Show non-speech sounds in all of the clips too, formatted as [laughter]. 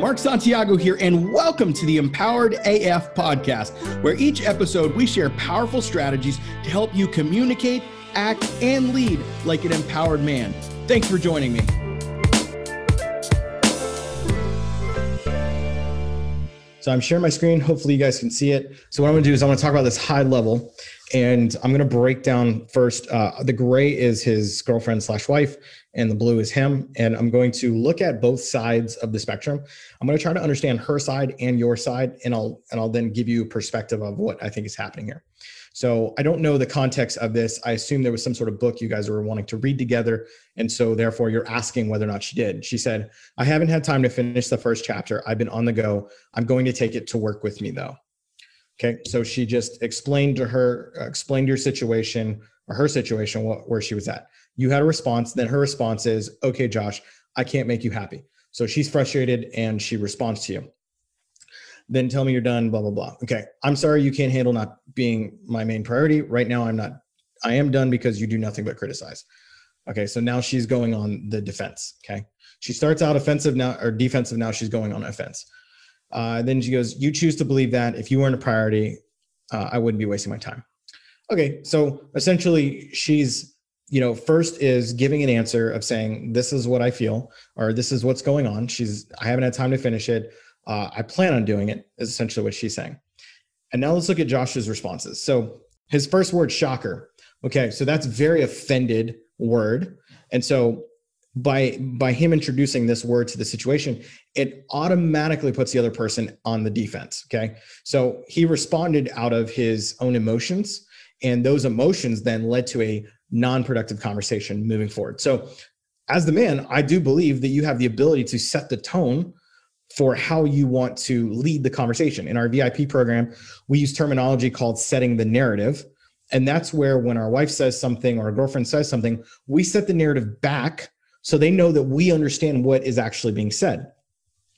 Mark Santiago here, and welcome to the Empowered AF podcast, where each episode we share powerful strategies to help you communicate, act, and lead like an empowered man. Thanks for joining me. So I'm sharing my screen. Hopefully, you guys can see it. So what I'm going to do is I'm going to talk about this high level, and I'm going to break down first. Uh, the gray is his girlfriend slash wife, and the blue is him. And I'm going to look at both sides of the spectrum. I'm going to try to understand her side and your side, and I'll and I'll then give you a perspective of what I think is happening here. So I don't know the context of this. I assume there was some sort of book you guys were wanting to read together. And so therefore you're asking whether or not she did. She said, I haven't had time to finish the first chapter. I've been on the go. I'm going to take it to work with me though. Okay. So she just explained to her, uh, explained your situation or her situation, what, where she was at. You had a response. Then her response is, okay, Josh, I can't make you happy. So she's frustrated and she responds to you then tell me you're done, blah, blah, blah. Okay. I'm sorry you can't handle not being my main priority. Right now, I'm not, I am done because you do nothing but criticize. Okay. So now she's going on the defense. Okay. She starts out offensive now or defensive. Now she's going on offense. Uh, then she goes, You choose to believe that if you weren't a priority, uh, I wouldn't be wasting my time. Okay. So essentially, she's, you know, first is giving an answer of saying, This is what I feel, or this is what's going on. She's, I haven't had time to finish it uh, I plan on doing it, is essentially what she's saying. And now let's look at Josh's responses. So his first word, shocker. Okay, so that's very offended word. And so by by him introducing this word to the situation, it automatically puts the other person on the defense. Okay. So he responded out of his own emotions, and those emotions then led to a non-productive conversation moving forward. So as the man, I do believe that you have the ability to set the tone for how you want to lead the conversation. In our VIP program, we use terminology called setting the narrative. And that's where when our wife says something or our girlfriend says something, we set the narrative back so they know that we understand what is actually being said.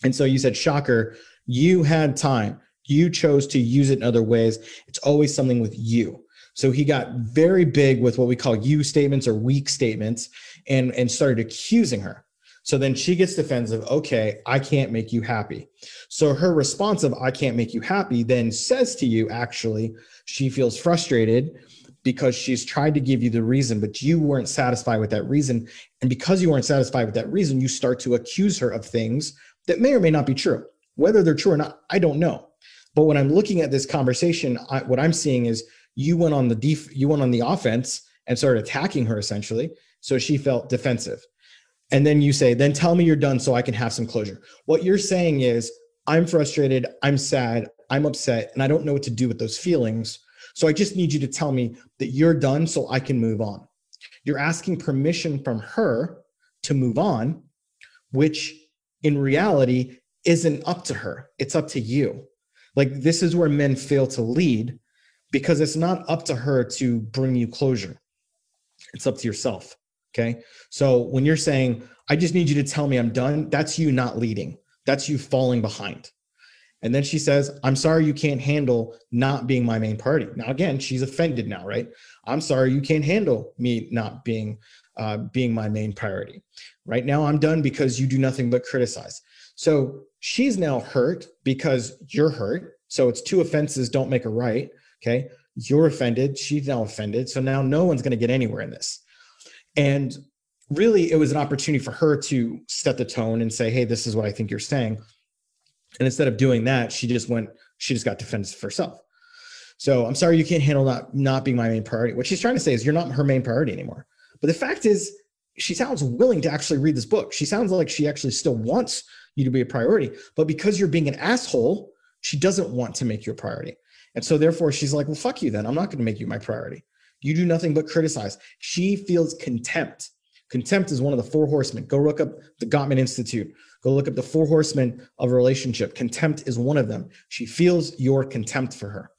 And so you said, shocker, you had time. You chose to use it in other ways. It's always something with you. So he got very big with what we call you statements or weak statements and, and started accusing her. So then she gets defensive. Okay, I can't make you happy. So her response of I can't make you happy then says to you, actually, she feels frustrated because she's tried to give you the reason, but you weren't satisfied with that reason. And because you weren't satisfied with that reason, you start to accuse her of things that may or may not be true. Whether they're true or not, I don't know. But when I'm looking at this conversation, I, what I'm seeing is you went on the def- you went on the offense and started attacking her essentially. So she felt defensive and then you say, then tell me you're done so I can have some closure. What you're saying is, I'm frustrated, I'm sad, I'm upset, and I don't know what to do with those feelings. So I just need you to tell me that you're done so I can move on. You're asking permission from her to move on, which in reality isn't up to her, it's up to you. Like, this is where men fail to lead because it's not up to her to bring you closure, it's up to yourself. Okay. So when you're saying, I just need you to tell me I'm done, that's you not leading. That's you falling behind. And then she says, I'm sorry you can't handle not being my main party. Now, again, she's offended now, right? I'm sorry you can't handle me not being uh, being my main priority. Right now, I'm done because you do nothing but criticize. So she's now hurt because you're hurt. So it's two offenses don't make a right. Okay. You're offended. She's now offended. So now no one's going to get anywhere in this. And really, it was an opportunity for her to set the tone and say, Hey, this is what I think you're saying. And instead of doing that, she just went, she just got defensive herself. So I'm sorry you can't handle not, not being my main priority. What she's trying to say is you're not her main priority anymore. But the fact is, she sounds willing to actually read this book. She sounds like she actually still wants you to be a priority. But because you're being an asshole, she doesn't want to make you a priority. And so therefore she's like, well, fuck you then. I'm not going to make you my priority. You do nothing but criticize. She feels contempt. Contempt is one of the four horsemen. Go look up the Gottman Institute. Go look up the four horsemen of a relationship. Contempt is one of them. She feels your contempt for her.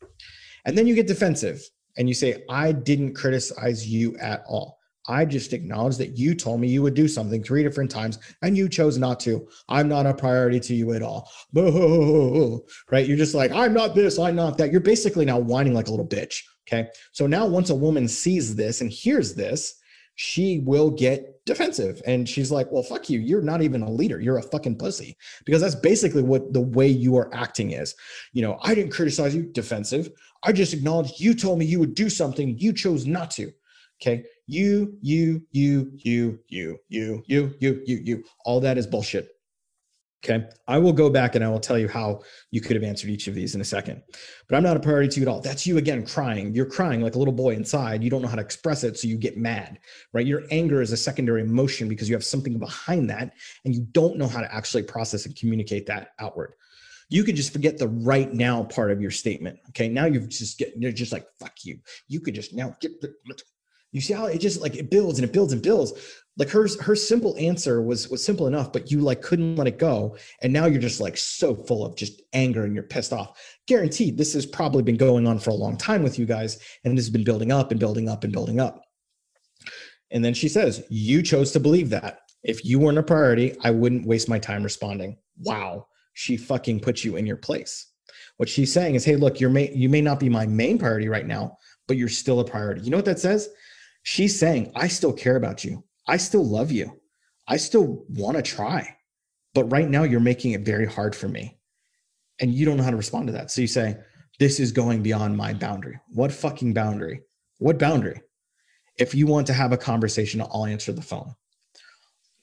And then you get defensive and you say, I didn't criticize you at all. I just acknowledged that you told me you would do something three different times and you chose not to. I'm not a priority to you at all. [laughs] Right? You're just like, I'm not this, I'm not that. You're basically now whining like a little bitch. Okay. So now once a woman sees this and hears this, she will get defensive. And she's like, well, fuck you. You're not even a leader. You're a fucking pussy. Because that's basically what the way you are acting is. You know, I didn't criticize you, defensive. I just acknowledged you told me you would do something. You chose not to. Okay. You, you, you, you, you, you, you, you, you, you. All that is bullshit. Okay. I will go back and I will tell you how you could have answered each of these in a second. But I'm not a priority to you at all. That's you again crying. You're crying like a little boy inside. You don't know how to express it. So you get mad, right? Your anger is a secondary emotion because you have something behind that and you don't know how to actually process and communicate that outward. You could just forget the right now part of your statement. Okay. Now you've just getting, you're just like, fuck you. You could just now get the, you see how it just like it builds and it builds and builds. Like her her simple answer was was simple enough but you like couldn't let it go. And now you're just like so full of just anger and you're pissed off. Guaranteed this has probably been going on for a long time with you guys and this has been building up and building up and building up. And then she says you chose to believe that. If you weren't a priority i wouldn't waste my time responding. Wow. She fucking put you in your place. What she's saying is hey look you're may you may not be my main priority right now but you're still a priority. You know what that says she's saying i still care about you I still love you. I still want to try. But right now, you're making it very hard for me. And you don't know how to respond to that. So you say, This is going beyond my boundary. What fucking boundary? What boundary? If you want to have a conversation, I'll answer the phone.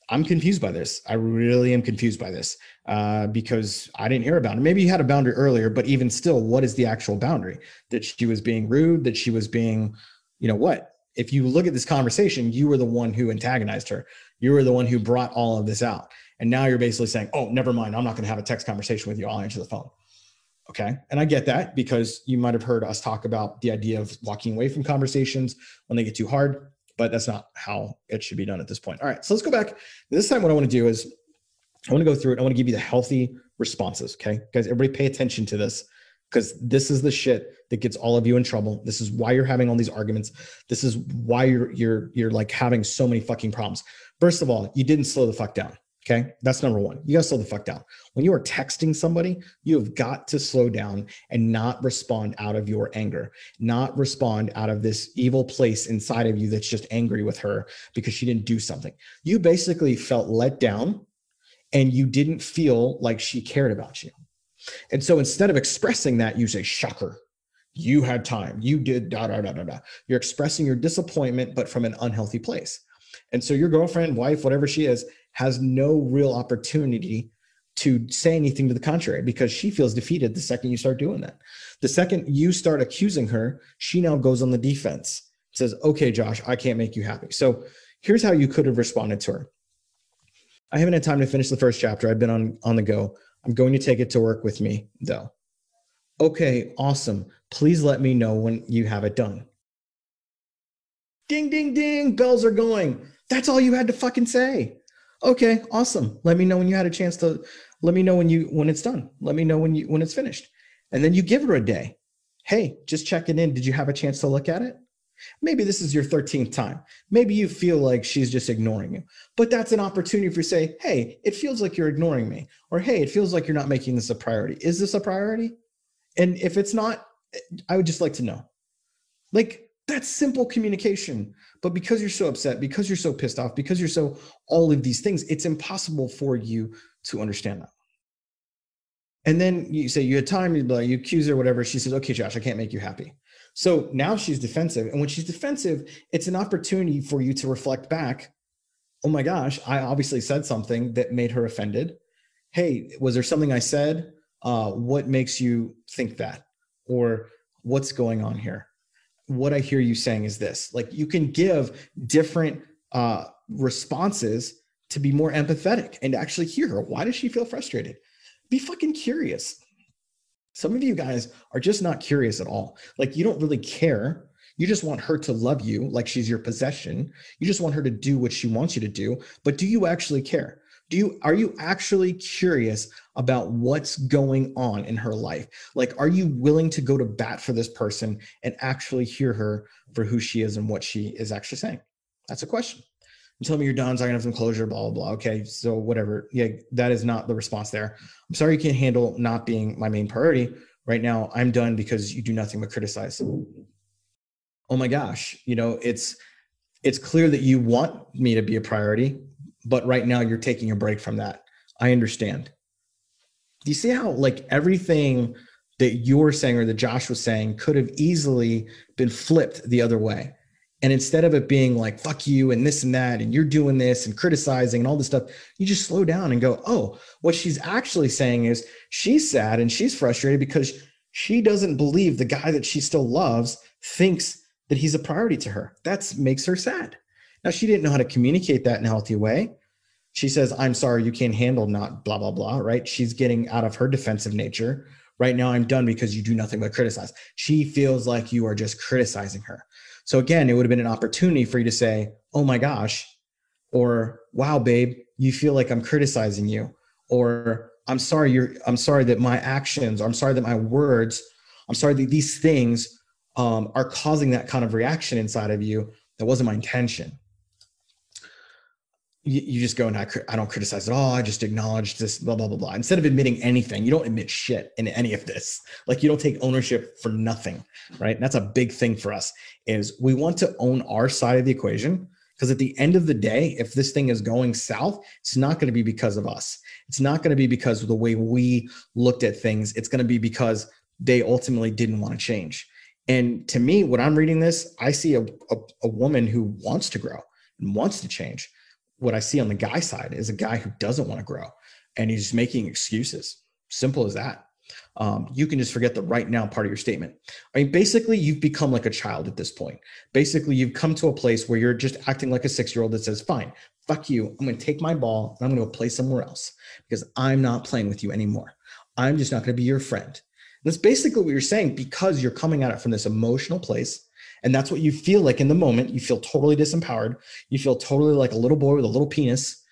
I'm confused by this. I really am confused by this uh, because I didn't hear about it. Maybe you had a boundary earlier, but even still, what is the actual boundary? That she was being rude, that she was being, you know, what? If you look at this conversation, you were the one who antagonized her. You were the one who brought all of this out. And now you're basically saying, oh, never mind. I'm not going to have a text conversation with you. I'll answer the phone. Okay. And I get that because you might have heard us talk about the idea of walking away from conversations when they get too hard, but that's not how it should be done at this point. All right. So let's go back. This time, what I want to do is I want to go through it. I want to give you the healthy responses. Okay. Guys, everybody pay attention to this because this is the shit that gets all of you in trouble. This is why you're having all these arguments. This is why you're you're you're like having so many fucking problems. First of all, you didn't slow the fuck down. Okay, that's number one. You got to slow the fuck down. When you are texting somebody, you have got to slow down and not respond out of your anger, not respond out of this evil place inside of you that's just angry with her because she didn't do something. You basically felt let down and you didn't feel like she cared about you. And so instead of expressing that, you say, shocker, you had time, you did da da da da da. You're expressing your disappointment, but from an unhealthy place. And so your girlfriend, wife, whatever she is, has no real opportunity to say anything to the contrary because she feels defeated the second you start doing that. The second you start accusing her, she now goes on the defense, says, okay, Josh, I can't make you happy. So here's how you could have responded to her. I haven't had time to finish the first chapter. I've been on, on the go. I'm going to take it to work with me, though. Okay, awesome. Please let me know when you have it done. Ding, ding, ding. Bells are going. That's all you had to fucking say. Okay, awesome. Let me know when you had a chance to let me know when you when it's done. Let me know when you when it's finished. And then you give her a day. Hey, just checking in. Did you have a chance to look at it? Maybe this is your 13th time. Maybe you feel like she's just ignoring you. But that's an opportunity for you to say, hey, it feels like you're ignoring me. Or hey, it feels like you're not making this a priority. Is this a priority? And if it's not, I would just like to know. Like that's simple communication. But because you're so upset, because you're so pissed off, because you're so all of these things, it's impossible for you to understand that. And then you say you had time, you accuse her, whatever. She says, okay, Josh, I can't make you happy. So now she's defensive. And when she's defensive, it's an opportunity for you to reflect back. Oh my gosh, I obviously said something that made her offended. Hey, was there something I said? Uh, what makes you think that? Or what's going on here? What I hear you saying is this like you can give different uh, responses to be more empathetic and actually hear her. Why does she feel frustrated? Be fucking curious. Some of you guys are just not curious at all. Like you don't really care. You just want her to love you like she's your possession. You just want her to do what she wants you to do. But do you actually care? Do you are you actually curious about what's going on in her life? Like are you willing to go to bat for this person and actually hear her for who she is and what she is actually saying? That's a question. You tell me you're done, so I can have some closure, blah, blah, blah. Okay, so whatever. Yeah, that is not the response there. I'm sorry you can't handle not being my main priority. Right now, I'm done because you do nothing but criticize. Oh my gosh, you know, it's it's clear that you want me to be a priority, but right now you're taking a break from that. I understand. Do you see how like everything that you're saying or that Josh was saying could have easily been flipped the other way? And instead of it being like, fuck you and this and that, and you're doing this and criticizing and all this stuff, you just slow down and go, oh, what she's actually saying is she's sad and she's frustrated because she doesn't believe the guy that she still loves thinks that he's a priority to her. That makes her sad. Now, she didn't know how to communicate that in a healthy way. She says, I'm sorry, you can't handle not blah, blah, blah, right? She's getting out of her defensive nature. Right now, I'm done because you do nothing but criticize. She feels like you are just criticizing her. So again, it would have been an opportunity for you to say, "Oh my gosh," or "Wow, babe, you feel like I'm criticizing you," or "I'm sorry, you're. I'm sorry that my actions. Or I'm sorry that my words. I'm sorry that these things um, are causing that kind of reaction inside of you. That wasn't my intention." You, just go and I, I don't criticize at all. I just acknowledge this, blah, blah, blah, blah. Instead of admitting anything, you don't admit shit in any of this. Like you don't take ownership for nothing, right? And that's a big thing for us is we want to own our side of the equation because at the end of the day, if this thing is going south, it's not going to be because of us. It's not going to be because of the way we looked at things. It's going to be because they ultimately didn't want to change. And to me, when I'm reading this, I see a, a, a woman who wants to grow and wants to change what I see on the guy side is a guy who doesn't want to grow and he's making excuses. Simple as that. Um, you can just forget the right now part of your statement. I mean, basically, you've become like a child at this point. Basically, you've come to a place where you're just acting like a six year old that says, Fine, fuck you. I'm going to take my ball and I'm going to go play somewhere else because I'm not playing with you anymore. I'm just not going to be your friend. And that's basically what you're saying because you're coming at it from this emotional place and that's what you feel like in the moment. You feel totally disempowered. You feel totally like a little boy with a little penis.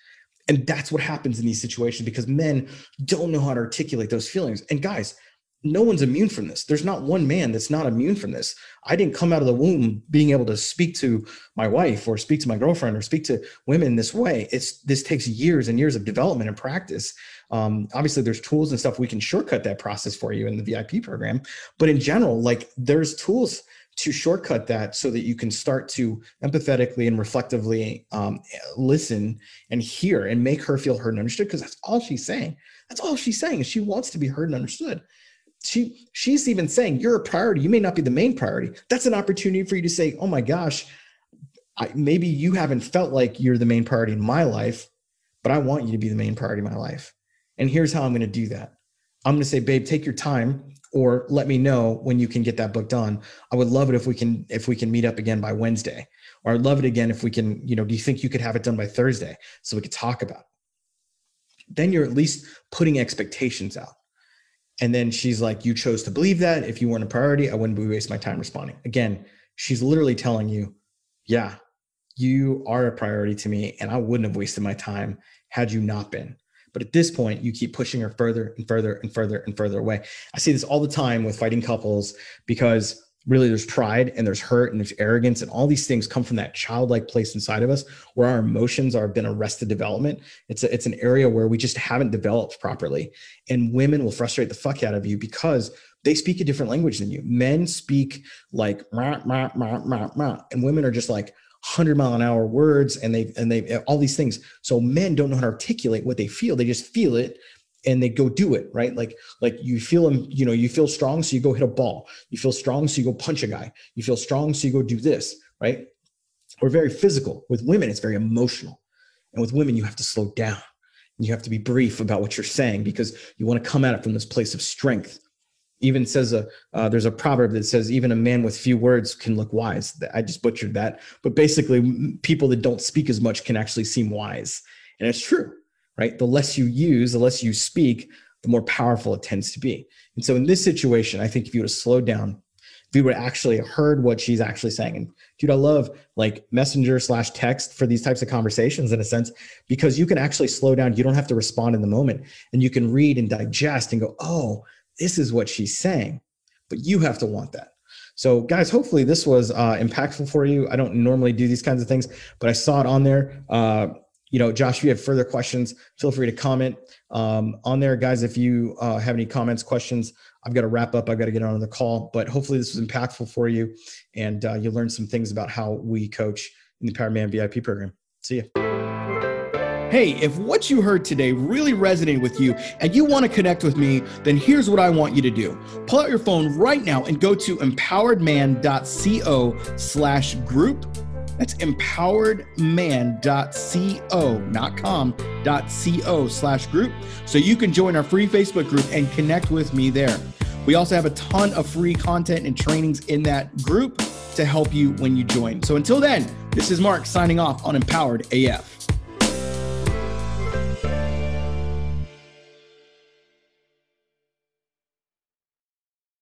And that's what happens in these situations because men don't know how to articulate those feelings. And guys, no one's immune from this. There's not one man that's not immune from this. I didn't come out of the womb being able to speak to my wife or speak to my girlfriend or speak to women this way. It's this takes years and years of development and practice. Um, obviously, there's tools and stuff we can shortcut that process for you in the VIP program. But in general, like there's tools to shortcut that so that you can start to empathetically and reflectively um, listen and hear and make her feel heard and understood because that's all she's saying. That's all she's saying she wants to be heard and understood. She she's even saying you're a priority. You may not be the main priority. That's an opportunity for you to say oh my gosh I, maybe you haven't felt like you're the main priority in my life but i want you to be the main priority in my life. And here's how i'm going to do that. I'm going to say babe take your time or let me know when you can get that book done. I would love it if we can if we can meet up again by Wednesday. Or I'd love it again if we can, you know, do you think you could have it done by Thursday so we could talk about it? Then you're at least putting expectations out. And then she's like, You chose to believe that. If you weren't a priority, I wouldn't be waste my time responding. Again, she's literally telling you, Yeah, you are a priority to me, and I wouldn't have wasted my time had you not been. But at this point, you keep pushing her further and further and further and further away. I see this all the time with fighting couples because really there's pride and there's hurt and there's arrogance and all these things come from that childlike place inside of us where our emotions are been arrested development it's a, it's an area where we just haven't developed properly and women will frustrate the fuck out of you because they speak a different language than you. Men speak like rah, rah, rah, rah, rah, and women are just like 100 mile an hour words and they and they all these things. So men don't know how to articulate what they feel. They just feel it and they go do it right? Like like you feel them you know you feel strong so you go hit a ball. You feel strong so you go punch a guy. You feel strong so you go do this right? We're very physical. With women it's very emotional. And with women you have to slow down. You have to be brief about what you're saying because you want to come at it from this place of strength even says a uh, there's a proverb that says even a man with few words can look wise. I just butchered that. But basically people that don't speak as much can actually seem wise. And it's true right? The less you use the less you speak the more powerful it tends to be. And so in this situation i think if you would have slowed down if you would actually heard what she's actually saying and dude i love like messenger slash text for these types of conversations in a sense because you can actually slow down. You don't have to respond in the moment. And you can read and digest and go oh this is what she's saying, but you have to want that. So, guys, hopefully this was uh, impactful for you. I don't normally do these kinds of things, but I saw it on there. Uh, you know, Josh, if you have further questions, feel free to comment um, on there, guys. If you uh, have any comments, questions, I've got to wrap up. I've got to get on the call, but hopefully this was impactful for you, and uh, you learned some things about how we coach in the Empowered Man VIP program. See you. Hey, if what you heard today really resonated with you and you want to connect with me, then here's what I want you to do. Pull out your phone right now and go to empoweredman.co slash group. That's empoweredman.co, not com, .co slash group. So you can join our free Facebook group and connect with me there. We also have a ton of free content and trainings in that group to help you when you join. So until then, this is Mark signing off on Empowered AF.